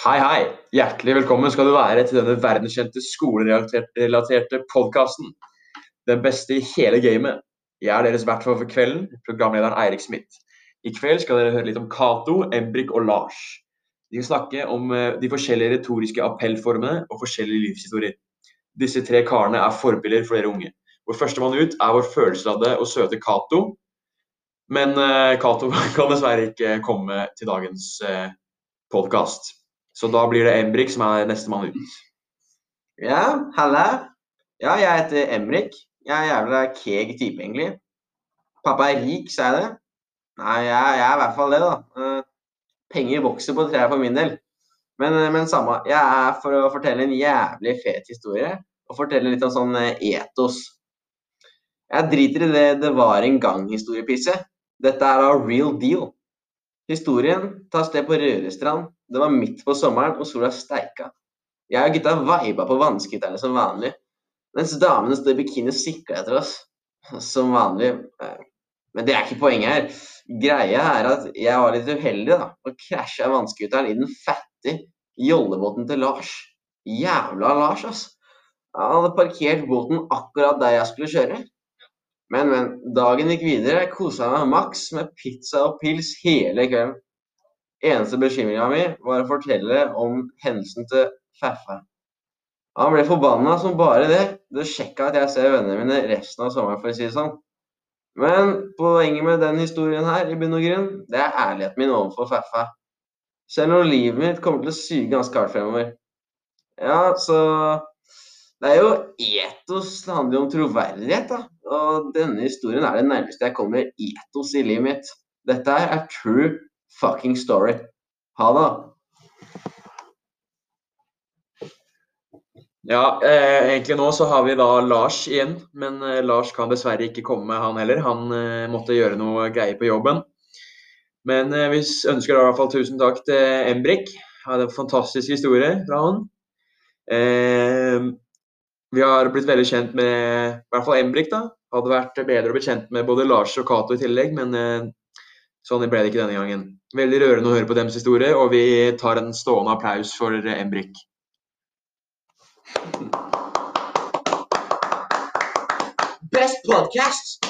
Hei, hei. Hjertelig velkommen skal du være til denne verdenskjente skolerelaterte podkasten. Den beste i hele gamet. Jeg er deres vert for kvelden, programlederen Eirik Smith. I kveld skal dere høre litt om Cato, Embrik og Lars. De skal snakke om eh, de forskjellige retoriske appellformene og forskjellige livshistorier. Disse tre karene er forbilder for dere unge. Vår førstemann ut er vår følelsesladde og søte Cato. Men uh, Cato kan dessverre ikke komme til dagens uh, podkast. Så da blir det Embrik som er nestemann ut. Ja, halla. Ja, jeg heter Emrik. Jeg er jævla keeg type, egentlig. Pappa er rik, sa jeg det? Nei, jeg, jeg, er i hvert fall det, da. Uh, penger vokser på trærne for min del. Men, uh, men, samme. Jeg er for å fortelle en jævlig fet historie. Og fortelle litt om sånn uh, etos. Jeg driter i det 'det var en gang'-historiepisset. Dette er da real deal. Historien tar sted på Rørestrand. Det var midt på sommeren, og sola steika. Jeg og gutta viba på vannskutterne som vanlig, mens damene stod i bikini og sikla etter oss. Som vanlig. Men det er ikke poenget her. Greia er at jeg var litt uheldig da, og krasja vannskutteren i den fattige jollebåten til Lars. Jævla Lars, ass. Han hadde parkert båten akkurat der jeg skulle kjøre. Men, men. Dagen gikk videre. Jeg kosa meg maks med pizza og pils hele kvelden. Eneste bekymringa mi var å fortelle om hendelsen til Faffa. Han ble forbanna som bare det. Det sjekka at jeg ser vennene mine resten av sommeren, for å si det sånn. Men poenget med den historien her, i bunn og grunn, det er ærligheten min overfor Faffa. Selv om livet mitt kommer til å suge ganske hardt fremover. Ja, så Det er jo etos. Det handler jo om troverdighet, da. Og denne historien er det nærmeste jeg kommer etos i livet mitt. Dette her er true fucking story. Ha det. Ja, eh, egentlig nå så har vi da Lars igjen, men eh, Lars kan dessverre ikke komme, han heller. Han eh, måtte gjøre noe greier på jobben. Men eh, vi ønsker i hvert fall tusen takk til Embrik. Hadde en fantastisk historie fra han. Vi har blitt veldig kjent med i hvert fall Embrik, da. Hadde vært bedre å bli kjent med både Lars og Cato i tillegg, men eh, sånn ble det ikke denne gangen. Veldig rørende å høre på deres historie, og vi tar en stående applaus for Embrik. Best podcast!